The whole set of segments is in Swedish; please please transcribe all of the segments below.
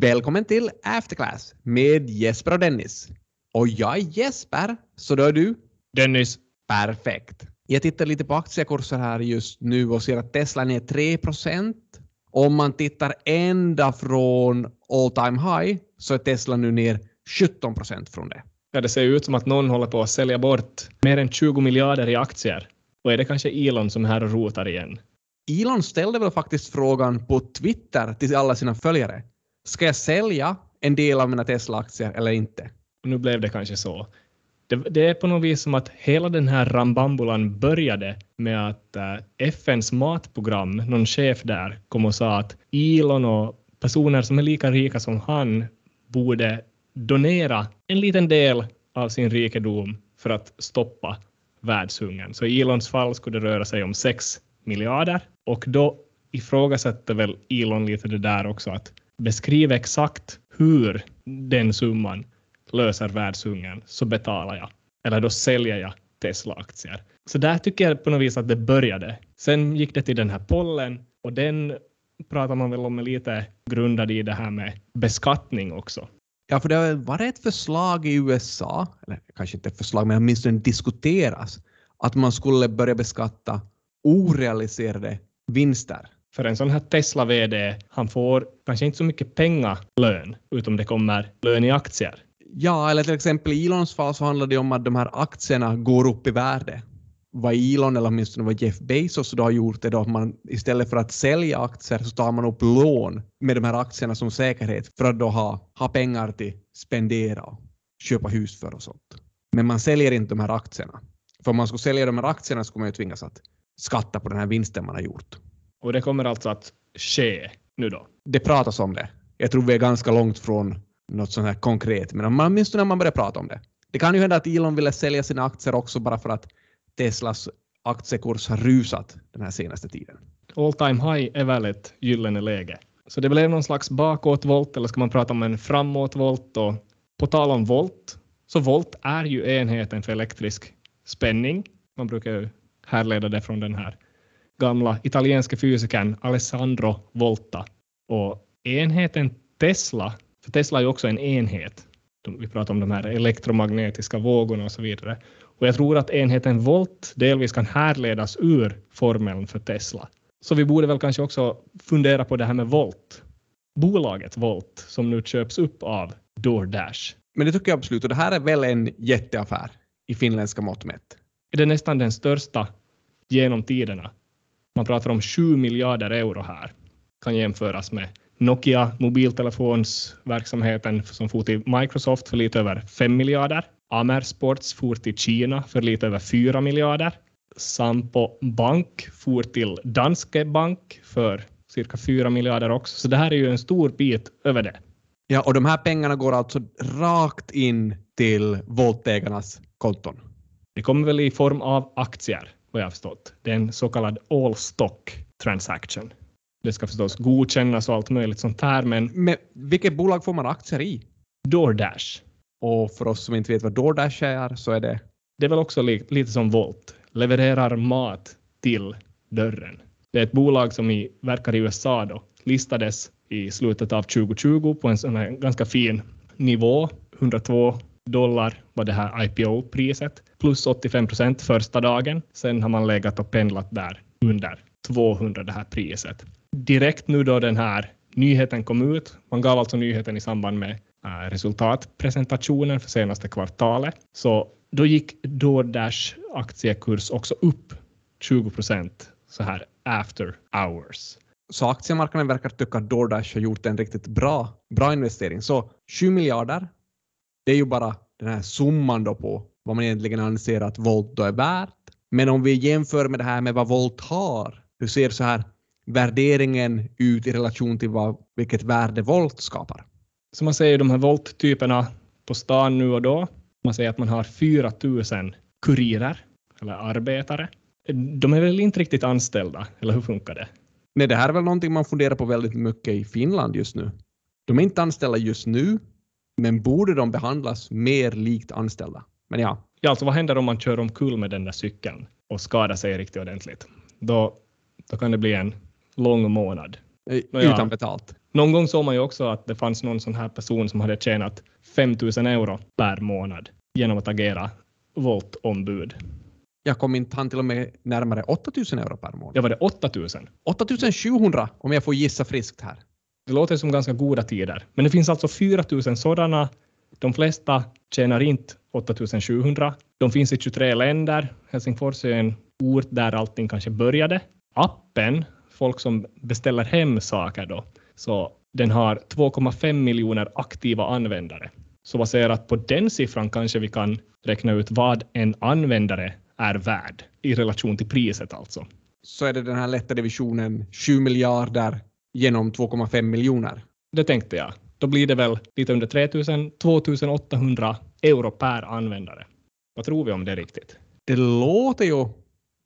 Välkommen till Afterclass med Jesper och Dennis. Och jag är Jesper, så då är du? Dennis. Perfekt. Jag tittar lite på aktiekurser här just nu och ser att Tesla är ner 3% Om man tittar ända från all time high så är Tesla nu ner 17% från det. Ja, det ser ut som att någon håller på att sälja bort mer än 20 miljarder i aktier. Och är det kanske Elon som är här och rotar igen? Elon ställde väl faktiskt frågan på Twitter till alla sina följare. Ska jag sälja en del av mina Tesla-aktier eller inte? Nu blev det kanske så. Det, det, är på något vis som att hela den här rambambulan började med att eh, FNs matprogram, någon chef där, kom och sa att Elon och personer som är lika rika som han borde donera en liten del av sin rikedom för att stoppa världshungern. Så i Elons fall skulle det röra sig om 6 miljarder och då ifrågasätter väl Elon lite det där också att Beskriv exakt hur den summan löser världshungern så betalar jag. Eller då säljer jag Tesla-aktier. Så där tycker jag på något vis att det började. Sen gick det till den här pollen och den pratar man väl om är lite grundad i det här med beskattning också. Ja, för det har varit ett förslag i USA, eller kanske inte ett förslag, men åtminstone diskuteras, att man skulle börja beskatta orealiserade vinster. För en sån här Tesla-VD, han får kanske inte så mycket pengar lön, utom det kommer lön i aktier. Ja, eller till exempel i Elons fall så handlar det om att de här aktierna går upp i värde. Vad Elon, eller åtminstone vad Jeff Bezos då har gjort är då att man istället för att sälja aktier så tar man upp lån med de här aktierna som säkerhet för att då ha, ha pengar till spendera och köpa hus för och sånt. Men man säljer inte de här aktierna. För om man skulle sälja de här aktierna skulle man ju tvingas att skatta på den här vinsten man har gjort. Och det kommer alltså att ske nu då? Det pratas om det. Jag tror vi är ganska långt från något sånt här konkret, men åtminstone när man börjar prata om det. Det kan ju hända att Elon ville sälja sina aktier också bara för att Teslas aktiekurs har rusat den här senaste tiden. All time high är väl ett gyllene läge. Så det blev någon slags bakåtvolt eller ska man prata om en framåtvolt? Och på tal om volt, så volt är ju enheten för elektrisk spänning. Man brukar ju härleda det från den här gamla italienska fysikern Alessandro Volta. Och enheten Tesla, för Tesla är ju också en enhet, vi pratar om de här elektromagnetiska vågorna och så vidare. Och jag tror att enheten volt delvis kan härledas ur formeln för Tesla. Så vi borde väl kanske också fundera på det här med Volt. Bolaget Volt som nu köps upp av DoorDash. Men det tycker jag absolut, och det här är väl en jätteaffär i finländska mått mätt. Är det nästan den största genom tiderna? Man pratar om 7 miljarder euro här. Kan jämföras med Nokia mobiltelefonsverksamheten som for till Microsoft för lite över 5 miljarder. Amer Sports for till Kina för lite över 4 miljarder. Sampo Bank for till Danske Bank för cirka 4 miljarder också. Så det här är ju en stor bit över det. Ja, och de här pengarna går alltså rakt in till voltägarnas konton. Det kommer väl i form av aktier, vad jag har förstått. Det är en så kallad all stock transaction. Det ska förstås godkännas och allt möjligt sånt här, men... Men vilket bolag får man aktier i? DoorDash. Och för oss som inte vet vad DoorDash är så är det? Det är väl också li lite som Volt. Levererar mat till dörren. Det är ett bolag som i, verkar i USA då. Listades i slutet av 2020 på en sån här ganska fin nivå. 102 dollar var det här IPO-priset. Plus 85 procent första dagen. Sen har man legat och pendlat där under 200 det här priset. Direkt nu då den här nyheten kom ut, man gav alltså nyheten i samband med äh, resultatpresentationen för senaste kvartalet, så då gick DoorDash aktiekurs också upp 20 procent så här after hours. Så aktiemarknaden verkar tycka att DoorDash har gjort en riktigt bra, bra investering. Så 7 miljarder, det är ju bara den här summan då på vad man egentligen anser att Volt då är värt. Men om vi jämför med det här med vad Volt har, hur ser så här värderingen ut i relation till vad, vilket värde Volt skapar? Så man säger de här Volt-typerna på stan nu och då. Man säger att man har 4 000 kurirer eller arbetare. De är väl inte riktigt anställda, eller hur funkar det? Nej, det här är väl någonting man funderar på väldigt mycket i Finland just nu. De är inte anställda just nu, men borde de behandlas mer likt anställda? Men ja. Ja, alltså vad händer om man kör omkull med den där cykeln och skadar sig riktigt ordentligt? Då, då kan det bli en lång månad. Utan betalt? Någon gång såg man ju också att det fanns någon sån här person som hade tjänat 5 000 euro per månad genom att agera Volt-ombud. Jag kom inte han till och med närmare 8000 euro per månad. Ja, var det 8 000? 8700 om jag får gissa friskt här. Det låter som ganska goda tider. Men det finns alltså 4 000 sådana. De flesta tjänar inte 8 700. De finns i 23 länder. Helsingfors är en ort där allting kanske började. Appen, folk som beställer hem saker då, så den har 2,5 miljoner aktiva användare. Så baserat på den siffran kanske vi kan räkna ut vad en användare är värd i relation till priset alltså. Så är det den här lätta divisionen 7 miljarder genom 2,5 miljoner. Det tänkte jag. Då blir det väl lite under 3000, 2800 euro per användare. Vad tror vi om det riktigt? Det låter ju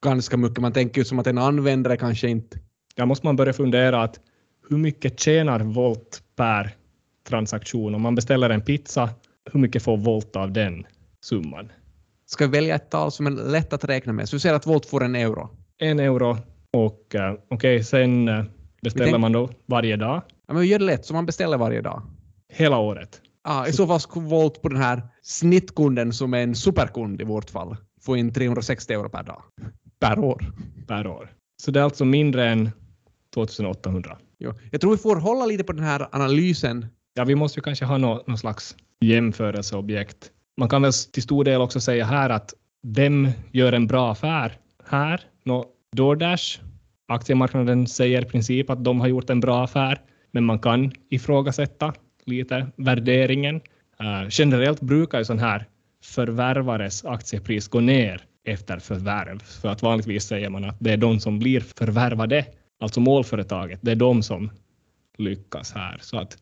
ganska mycket. Man tänker ju som att en användare kanske inte... Ja, måste man börja fundera att hur mycket tjänar Volt per transaktion? Om man beställer en pizza, hur mycket får Volt av den summan? Ska vi välja ett tal som är lätt att räkna med? Så vi säger att Volt får en euro. En euro och uh, okej, okay, sen uh, beställer tänk- man då varje dag, Ja, men vi gör det lätt, så man beställer varje dag. hela året. Ah, I så fall skulle Volt på den här snittkunden som är en superkund i vårt fall få in 360 euro per dag. Per år. per år. Så det är alltså mindre än 2800. Jo. Jag tror vi får hålla lite på den här analysen. Ja, vi måste ju kanske ha nå- någon slags jämförelseobjekt. Man kan väl till stor del också säga här att vem gör en bra affär här? Nå, DoorDash, aktiemarknaden säger i princip att de har gjort en bra affär, men man kan ifrågasätta lite värderingen. Eh, generellt brukar ju sån här förvärvares aktiepris gå ner efter förvärv, för att vanligtvis säger man att det är de som blir förvärvade, alltså målföretaget, det är de som lyckas här. Så att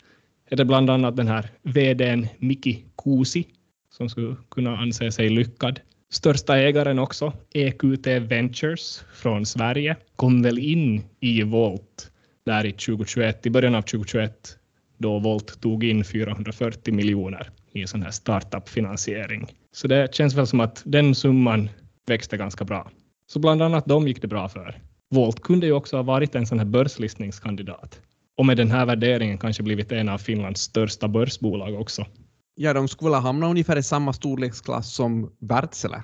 är det bland annat den här vdn Miki Kuusi som skulle kunna anse sig lyckad. Största ägaren också, EQT Ventures från Sverige, kom väl in i Volt där i 2021, i början av 2021, då Volt tog in 440 miljoner i sån här startup-finansiering. Så det känns väl som att den summan växte ganska bra. Så bland annat de gick det bra för. Volt kunde ju också ha varit en sån här börslistningskandidat och med den här värderingen kanske blivit en av Finlands största börsbolag också. Ja, de skulle väl ha hamnat ungefär i samma storleksklass som Wärtsilä.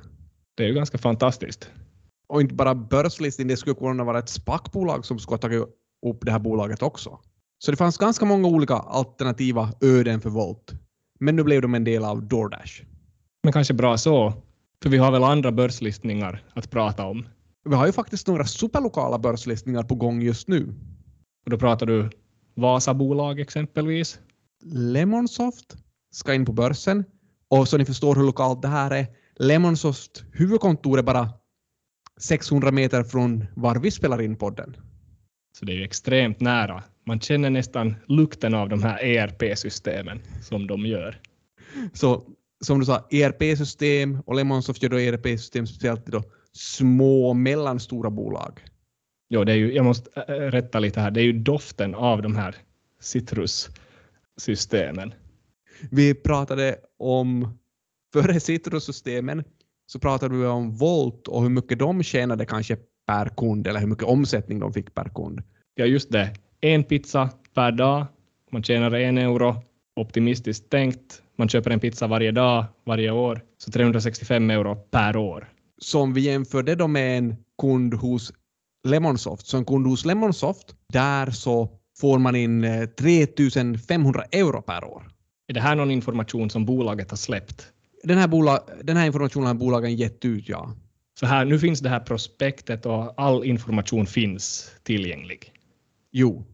Det är ju ganska fantastiskt. Och inte bara börslistning, det skulle kunna vara ett SPAC-bolag som skulle ha tagit upp det här bolaget också. Så det fanns ganska många olika alternativa öden för Volt. Men nu blev de en del av DoorDash. Men kanske bra så, för vi har väl andra börslistningar att prata om. Vi har ju faktiskt några superlokala börslistningar på gång just nu. Och då pratar du Vasabolag exempelvis. Lemonsoft ska in på börsen. Och så ni förstår hur lokalt det här är. Lemonsoft huvudkontor är bara 600 meter från var vi spelar in podden. Så det är ju extremt nära. Man känner nästan lukten av de här ERP-systemen som de gör. Så som du sa, ERP-system och Lemonsoft gör då ERP-system speciellt till då små och mellanstora bolag. Jo, det är ju, jag måste äh, rätta lite här. Det är ju doften av de här citrussystemen. Vi pratade om, före citrussystemen, så pratade vi om Volt och hur mycket de tjänade kanske per kund eller hur mycket omsättning de fick per kund. Ja, just det. En pizza per dag. Man tjänar en euro. Optimistiskt tänkt. Man köper en pizza varje dag, varje år. Så 365 euro per år. Så om vi jämför det då med en kund hos Lemonsoft, så en kund hos Lemonsoft, där så får man in eh, 3500 euro per år. Är det här någon information som bolaget har släppt? Den här, bolag, den här informationen har bolagen gett ut, ja. Så här, nu finns det här prospektet och all information finns tillgänglig. Jo.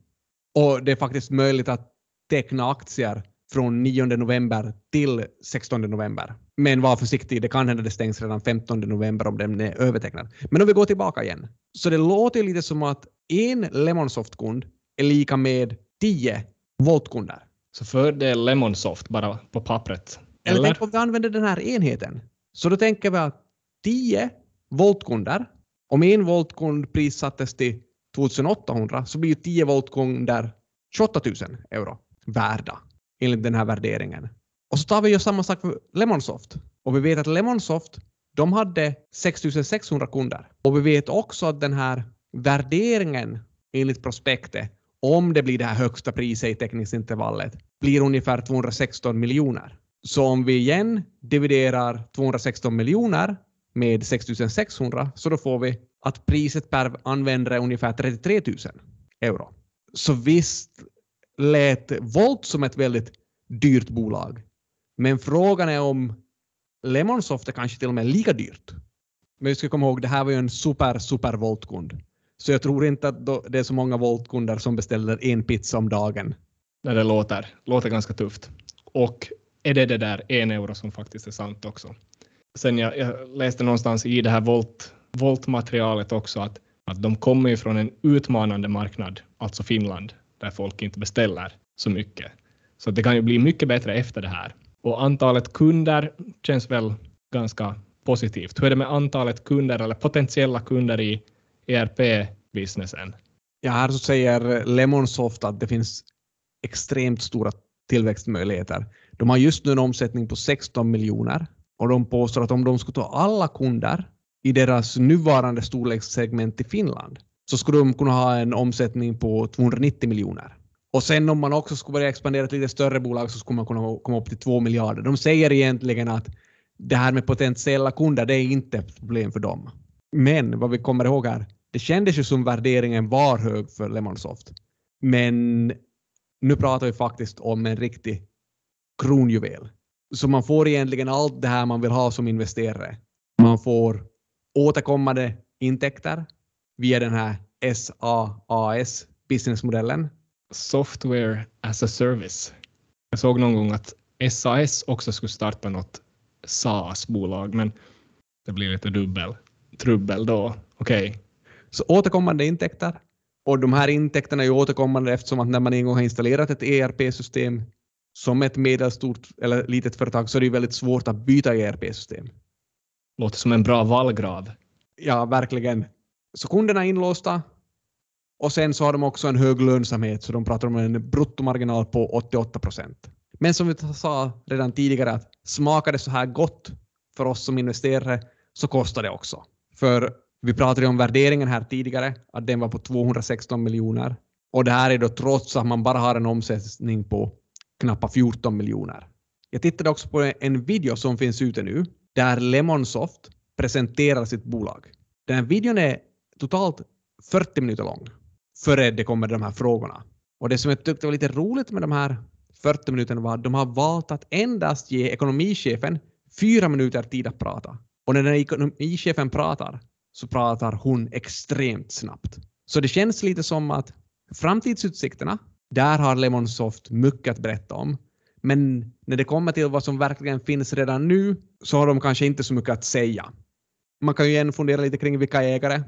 Och det är faktiskt möjligt att teckna aktier från 9 november till 16 november. Men var försiktig, det kan hända det stängs redan 15 november om den är övertecknad. Men om vi går tillbaka igen. Så det låter lite som att en Lemonsoft-kund är lika med 10 Volt-kunder. Så fördel Lemonsoft bara på pappret. Eller, Eller? tänk om vi använder den här enheten. Så då tänker vi att 10 voltkunder, om en voltkund prissattes till 2800 så blir ju 10 voltkunder 28 000 euro värda enligt den här värderingen. Och så tar vi ju samma sak för Lemonsoft. Och vi vet att Lemonsoft, de hade 6600 kunder. Och vi vet också att den här värderingen enligt prospektet om det blir det här högsta priset i teckningsintervallet, blir ungefär 216 miljoner. Så om vi igen dividerar 216 miljoner med 6600 så då får vi att priset per användare är ungefär 33 000 euro. Så visst lät Volt som ett väldigt dyrt bolag. Men frågan är om Lemonsoft är kanske till och med lika dyrt. Men vi ska komma ihåg, det här var ju en super, super Volt-kund. Så jag tror inte att det är så många Volt-kunder som beställer en pizza om dagen. Nej, det låter, låter ganska tufft. Och är det det där en euro som faktiskt är sant också? Sen jag, jag läste någonstans i det här Volt, Volt-materialet också att, att de kommer ju från en utmanande marknad, alltså Finland, där folk inte beställer så mycket. Så det kan ju bli mycket bättre efter det här. Och antalet kunder känns väl ganska positivt. Hur är det med antalet kunder eller potentiella kunder i ERP-businessen? Ja, här så säger Lemonsoft att det finns extremt stora tillväxtmöjligheter. De har just nu en omsättning på 16 miljoner och de påstår att om de skulle ta alla kunder i deras nuvarande storlekssegment i Finland så skulle de kunna ha en omsättning på 290 miljoner. Och sen om man också skulle börja expandera till lite större bolag så skulle man kunna komma upp till 2 miljarder. De säger egentligen att det här med potentiella kunder, det är inte ett problem för dem. Men vad vi kommer ihåg här, det kändes ju som värderingen var hög för Lemonsoft. Men nu pratar vi faktiskt om en riktig kronjuvel. Så man får egentligen allt det här man vill ha som investerare. Man får återkommande intäkter via den här SaaS businessmodellen. Software as a service. Jag såg någon gång att SAS också skulle starta något SaaS-bolag, men det blir lite dubbel trubbel då. Okej. Okay. Så återkommande intäkter. Och de här intäkterna är ju återkommande eftersom att när man en gång har installerat ett ERP-system som ett medelstort eller litet företag så är det ju väldigt svårt att byta ERP-system. Låter som en bra vallgrav. Ja, verkligen. Så kunderna är inlåsta och sen så har de också en hög lönsamhet så de pratar om en bruttomarginal på 88 procent. Men som vi sa redan tidigare att smakar det så här gott för oss som investerare så kostar det också. För vi pratade om värderingen här tidigare, att den var på 216 miljoner. Och det här är då trots att man bara har en omsättning på knappt 14 miljoner. Jag tittade också på en video som finns ute nu, där Lemonsoft presenterar sitt bolag. Den här videon är totalt 40 minuter lång, före det kommer de här frågorna. Och det som jag tyckte var lite roligt med de här 40 minuterna var att de har valt att endast ge ekonomichefen fyra minuter tid att prata. Och när den ekonomichefen pratar så pratar hon extremt snabbt. Så det känns lite som att framtidsutsikterna, där har Lemonsoft mycket att berätta om. Men när det kommer till vad som verkligen finns redan nu så har de kanske inte så mycket att säga. Man kan ju igen fundera lite kring vilka ägare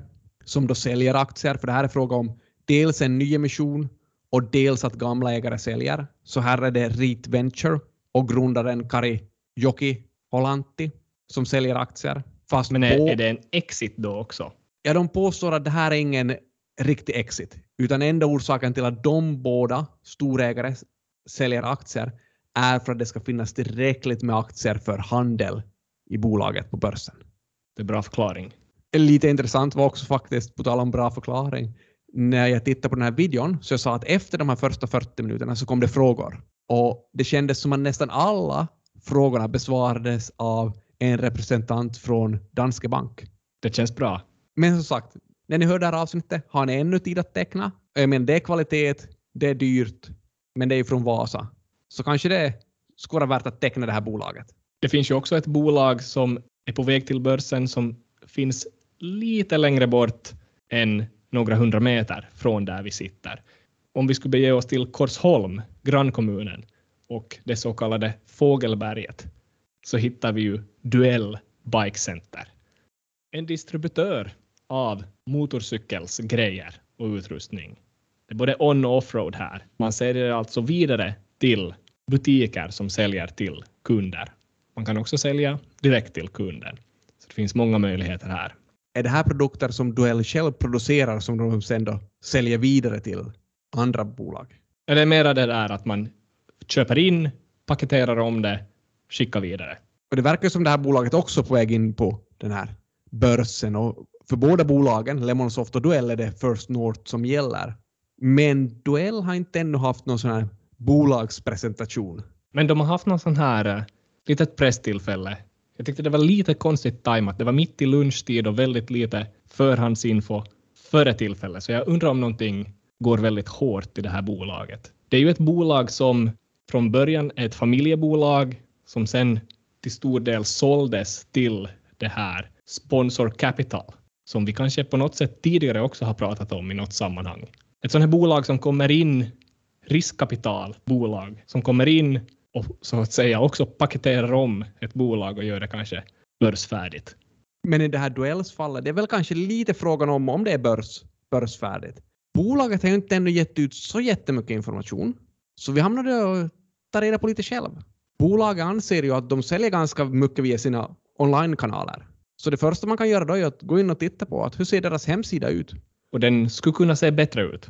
som då säljer aktier, för det här är fråga om dels en nyemission och dels att gamla ägare säljer. Så här är det REIT Venture och grundaren Kari Joki Holanti som säljer aktier. Fast Men är, är det en exit då också? Ja, de påstår att det här är ingen riktig exit, utan enda orsaken till att de båda storägare säljer aktier är för att det ska finnas tillräckligt med aktier för handel i bolaget på börsen. Det är bra förklaring. Lite intressant var också faktiskt, på tal om bra förklaring, när jag tittade på den här videon så jag sa att efter de här första 40 minuterna så kom det frågor. Och det kändes som att nästan alla frågorna besvarades av en representant från Danske Bank. Det känns bra. Men som sagt, när ni hör det här avsnittet har ni ännu tid att teckna. Men det är kvalitet, det är dyrt, men det är från Vasa. Så kanske det skulle vara värt att teckna det här bolaget. Det finns ju också ett bolag som är på väg till börsen som finns lite längre bort än några hundra meter från där vi sitter. Om vi skulle bege oss till Korsholm, grannkommunen, och det så kallade Fågelberget, så hittar vi ju Duell Bike Center. En distributör av motorcykelsgrejer och utrustning. Det är både on och offroad här. Man säljer alltså vidare till butiker som säljer till kunder. Man kan också sälja direkt till kunden. Så det finns många möjligheter här. Är det här produkter som Duell själv producerar som de sen då säljer vidare till andra bolag? Det är mera det där att man köper in, paketerar om det skicka vidare. Och det verkar som det här bolaget också är på väg in på den här börsen och för båda bolagen, Lemonsoft och Duell, är det First North som gäller. Men Duell har inte ännu haft någon sån här bolagspresentation. Men de har haft någon sån här uh, litet presstillfälle. Jag tyckte det var lite konstigt tajmat. Det var mitt i lunchtid och väldigt lite förhandsinfo före tillfället. Så jag undrar om någonting går väldigt hårt i det här bolaget. Det är ju ett bolag som från början är ett familjebolag som sen till stor del såldes till det här Sponsor Capital som vi kanske på något sätt tidigare också har pratat om i något sammanhang. Ett sådant här bolag som kommer in, riskkapitalbolag som kommer in och så att säga också paketerar om ett bolag och gör det kanske börsfärdigt. Men i det här duellsfallet, det är väl kanske lite frågan om om det är börs, börsfärdigt. Bolaget har ju inte ännu gett ut så jättemycket information, så vi hamnade och ta reda på lite själv. Bolaget anser ju att de säljer ganska mycket via sina online-kanaler. Så det första man kan göra då är att gå in och titta på att hur ser deras hemsida ut? Och den skulle kunna se bättre ut.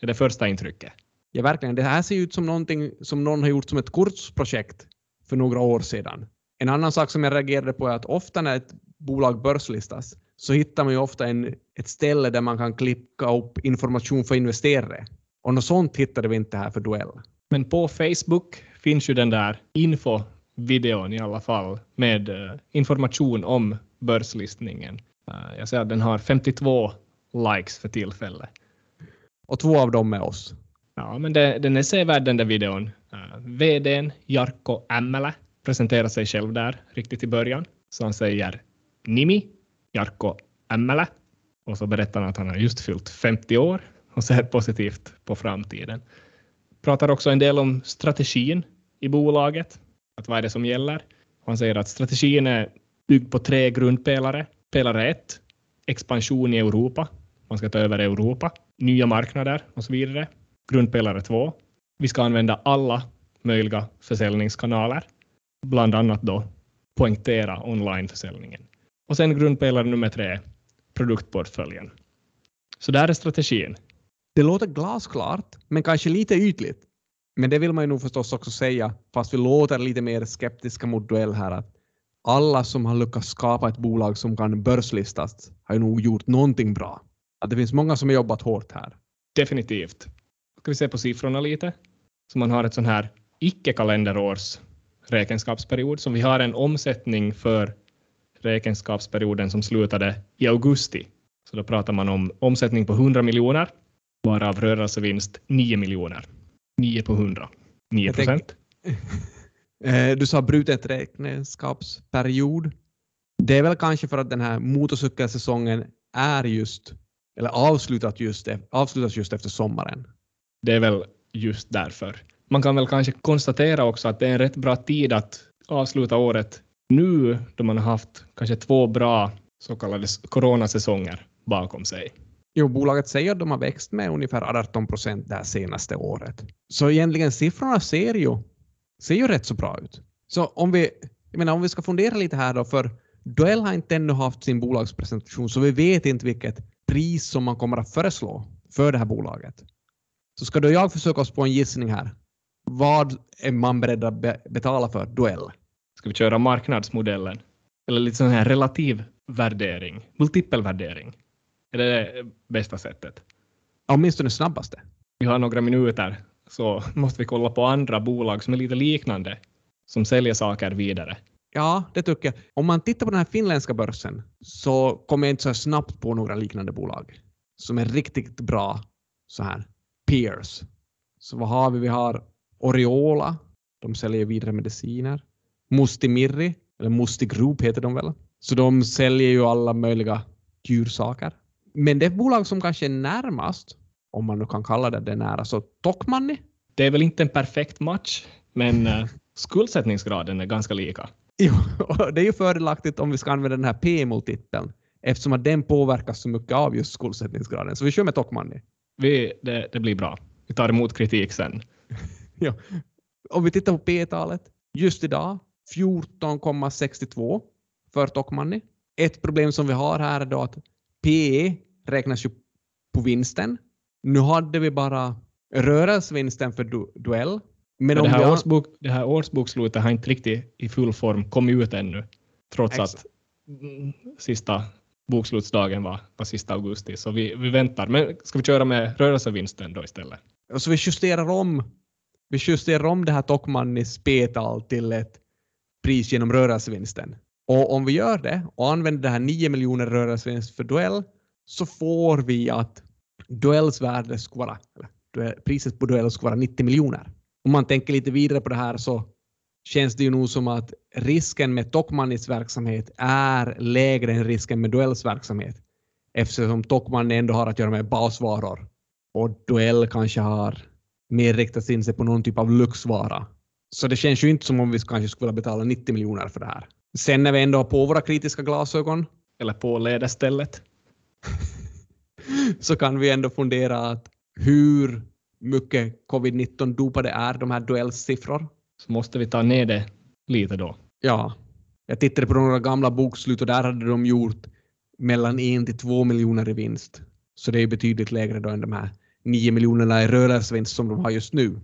Det är det första intrycket. Ja, verkligen. Det här ser ut som någonting som någon har gjort som ett kursprojekt för några år sedan. En annan sak som jag reagerade på är att ofta när ett bolag börslistas så hittar man ju ofta en, ett ställe där man kan klicka upp information för investerare. Och något sånt hittade vi inte här för Duell. Men på Facebook finns ju den där infovideon i alla fall med uh, information om börslistningen. Uh, jag ser att den har 52 likes för tillfället. Och två av dem är oss. Ja, men det, den är sevärd den där videon. Uh, VDn Jarkko Ämmälä presenterar sig själv där riktigt i början. Så han säger Nimi, Jarkko Ämmälä. Och så berättar han att han har just fyllt 50 år och ser positivt på framtiden. Pratar också en del om strategin i bolaget. Att vad är det som gäller? Han säger att strategin är byggd på tre grundpelare. Pelare 1, expansion i Europa. Man ska ta över Europa, nya marknader och så vidare. Grundpelare 2, vi ska använda alla möjliga försäljningskanaler, bland annat då poängtera onlineförsäljningen. Och sen grundpelare nummer tre, produktportföljen. Så där är strategin. Det låter glasklart, men kanske lite ytligt. Men det vill man ju nog förstås också säga, fast vi låter lite mer skeptiska mot duell här, att alla som har lyckats skapa ett bolag som kan börslistas har ju nog gjort någonting bra. Att det finns många som har jobbat hårt här. Definitivt. Ska vi se på siffrorna lite? Så man har ett sån här icke-kalenderårs räkenskapsperiod, så vi har en omsättning för räkenskapsperioden som slutade i augusti. Så då pratar man om omsättning på 100 miljoner, varav rörelsevinst 9 miljoner. 9 på 100. 9 procent. Eh, du sa brutet räkenskapsperiod. Det är väl kanske för att den här motorcykelsäsongen är just, eller avslutat just, avslutas just efter sommaren. Det är väl just därför. Man kan väl kanske konstatera också att det är en rätt bra tid att avsluta året nu då man har haft kanske två bra så kallade coronasäsonger bakom sig. Jo, bolaget säger att de har växt med ungefär 18 procent det här senaste året. Så egentligen siffrorna ser ju, ser ju rätt så bra ut. Så om vi, jag menar, om vi ska fundera lite här då, för Duell har inte ännu haft sin bolagspresentation, så vi vet inte vilket pris som man kommer att föreslå för det här bolaget. Så ska då jag försöka oss på en gissning här. Vad är man beredd att be betala för Duell? Ska vi köra marknadsmodellen? Eller lite sån här relativ värdering, multipelvärdering? Är det det bästa sättet? Åtminstone snabbaste. Vi har några minuter, så måste vi kolla på andra bolag som är lite liknande, som säljer saker vidare. Ja, det tycker jag. Om man tittar på den här finländska börsen så kommer jag inte så snabbt på några liknande bolag som är riktigt bra så här peers. Så vad har vi? Vi har Oriola. De säljer vidare mediciner. Musti Mirri, eller Musti Group heter de väl. Så de säljer ju alla möjliga djursaker. Men det bolag som kanske är närmast, om man nu kan kalla det det nära, så Tokmanni. Det är väl inte en perfekt match, men uh, skuldsättningsgraden är ganska lika. Jo, det är ju fördelaktigt om vi ska använda den här P-multipeln eftersom att den påverkas så mycket av just skuldsättningsgraden. Så vi kör med Tokmanni. Vi, det, det blir bra. Vi tar emot kritik sen. ja. Om vi tittar på P-talet, just idag 14,62 för Tokmanni. Ett problem som vi har här är då att PE räknas ju på vinsten. Nu hade vi bara rörelsevinsten för du duell. Men, Men det, här har... årsbok, det här årsbokslutet har inte riktigt i full form kommit ut ännu. Trots Exakt. att sista bokslutsdagen var, var sista augusti, så vi, vi väntar. Men ska vi köra med rörelsevinsten då istället? Så vi justerar om vi justerar om det här Tokmannis P-tal till ett pris genom rörelsevinsten. Och om vi gör det och använder det här 9 miljoner rörelsevinst för duell så får vi att duells värde ska vara, eller priset på duell skulle vara 90 miljoner. Om man tänker lite vidare på det här så känns det ju nog som att risken med Tokmannis verksamhet är lägre än risken med Duells verksamhet eftersom Tokmann ändå har att göra med basvaror och Duell kanske har mer riktat in sig på någon typ av lyxvara. Så det känns ju inte som om vi kanske skulle vilja betala 90 miljoner för det här. Sen när vi ändå har på våra kritiska glasögon eller på läderstället så kan vi ändå fundera att hur mycket covid-19 dopade är de här duellsiffror. Så måste vi ta ner det lite då. Ja. Jag tittade på några gamla bokslut och där hade de gjort mellan en till två miljoner i vinst. Så det är betydligt lägre då än de här 9 miljonerna i rörelsevinst som de har just nu.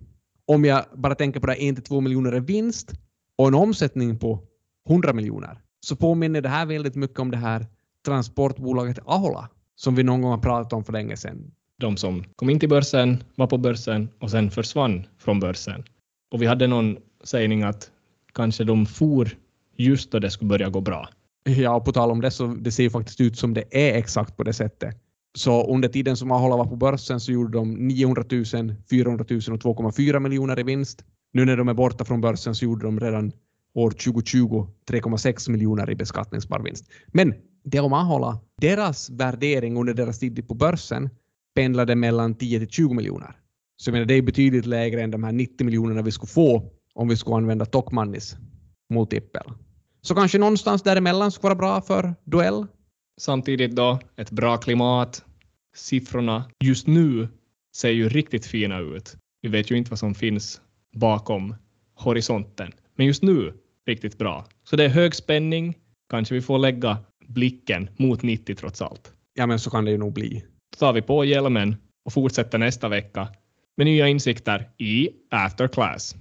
Om jag bara tänker på det här 1 till 2 miljoner i vinst och en omsättning på 100 miljoner så påminner det här väldigt mycket om det här transportbolaget Ahola som vi någon gång har pratat om för länge sedan. De som kom in till börsen, var på börsen och sen försvann från börsen. Och vi hade någon sägning att kanske de for just då det skulle börja gå bra. Ja, och på tal om det så det ser ju faktiskt ut som det är exakt på det sättet. Så under tiden som Ahola var på börsen så gjorde de 900 000, 400 000 och 2,4 miljoner i vinst. Nu när de är borta från börsen så gjorde de redan år 2020 3,6 miljoner i beskattningsbar vinst. Men det om Ahola, deras värdering under deras tid på börsen pendlade mellan 10 till 20 miljoner. Så jag menar, det är betydligt lägre än de här 90 miljonerna vi skulle få om vi skulle använda Tokmannis multipel. Så kanske någonstans däremellan skulle vara bra för duell. Samtidigt då, ett bra klimat. Siffrorna just nu ser ju riktigt fina ut. Vi vet ju inte vad som finns bakom horisonten. Men just nu, riktigt bra. Så det är hög spänning. Kanske vi får lägga blicken mot 90 trots allt. Ja, men så kan det ju nog bli. Då tar vi på hjälmen och fortsätter nästa vecka med nya insikter i After Class.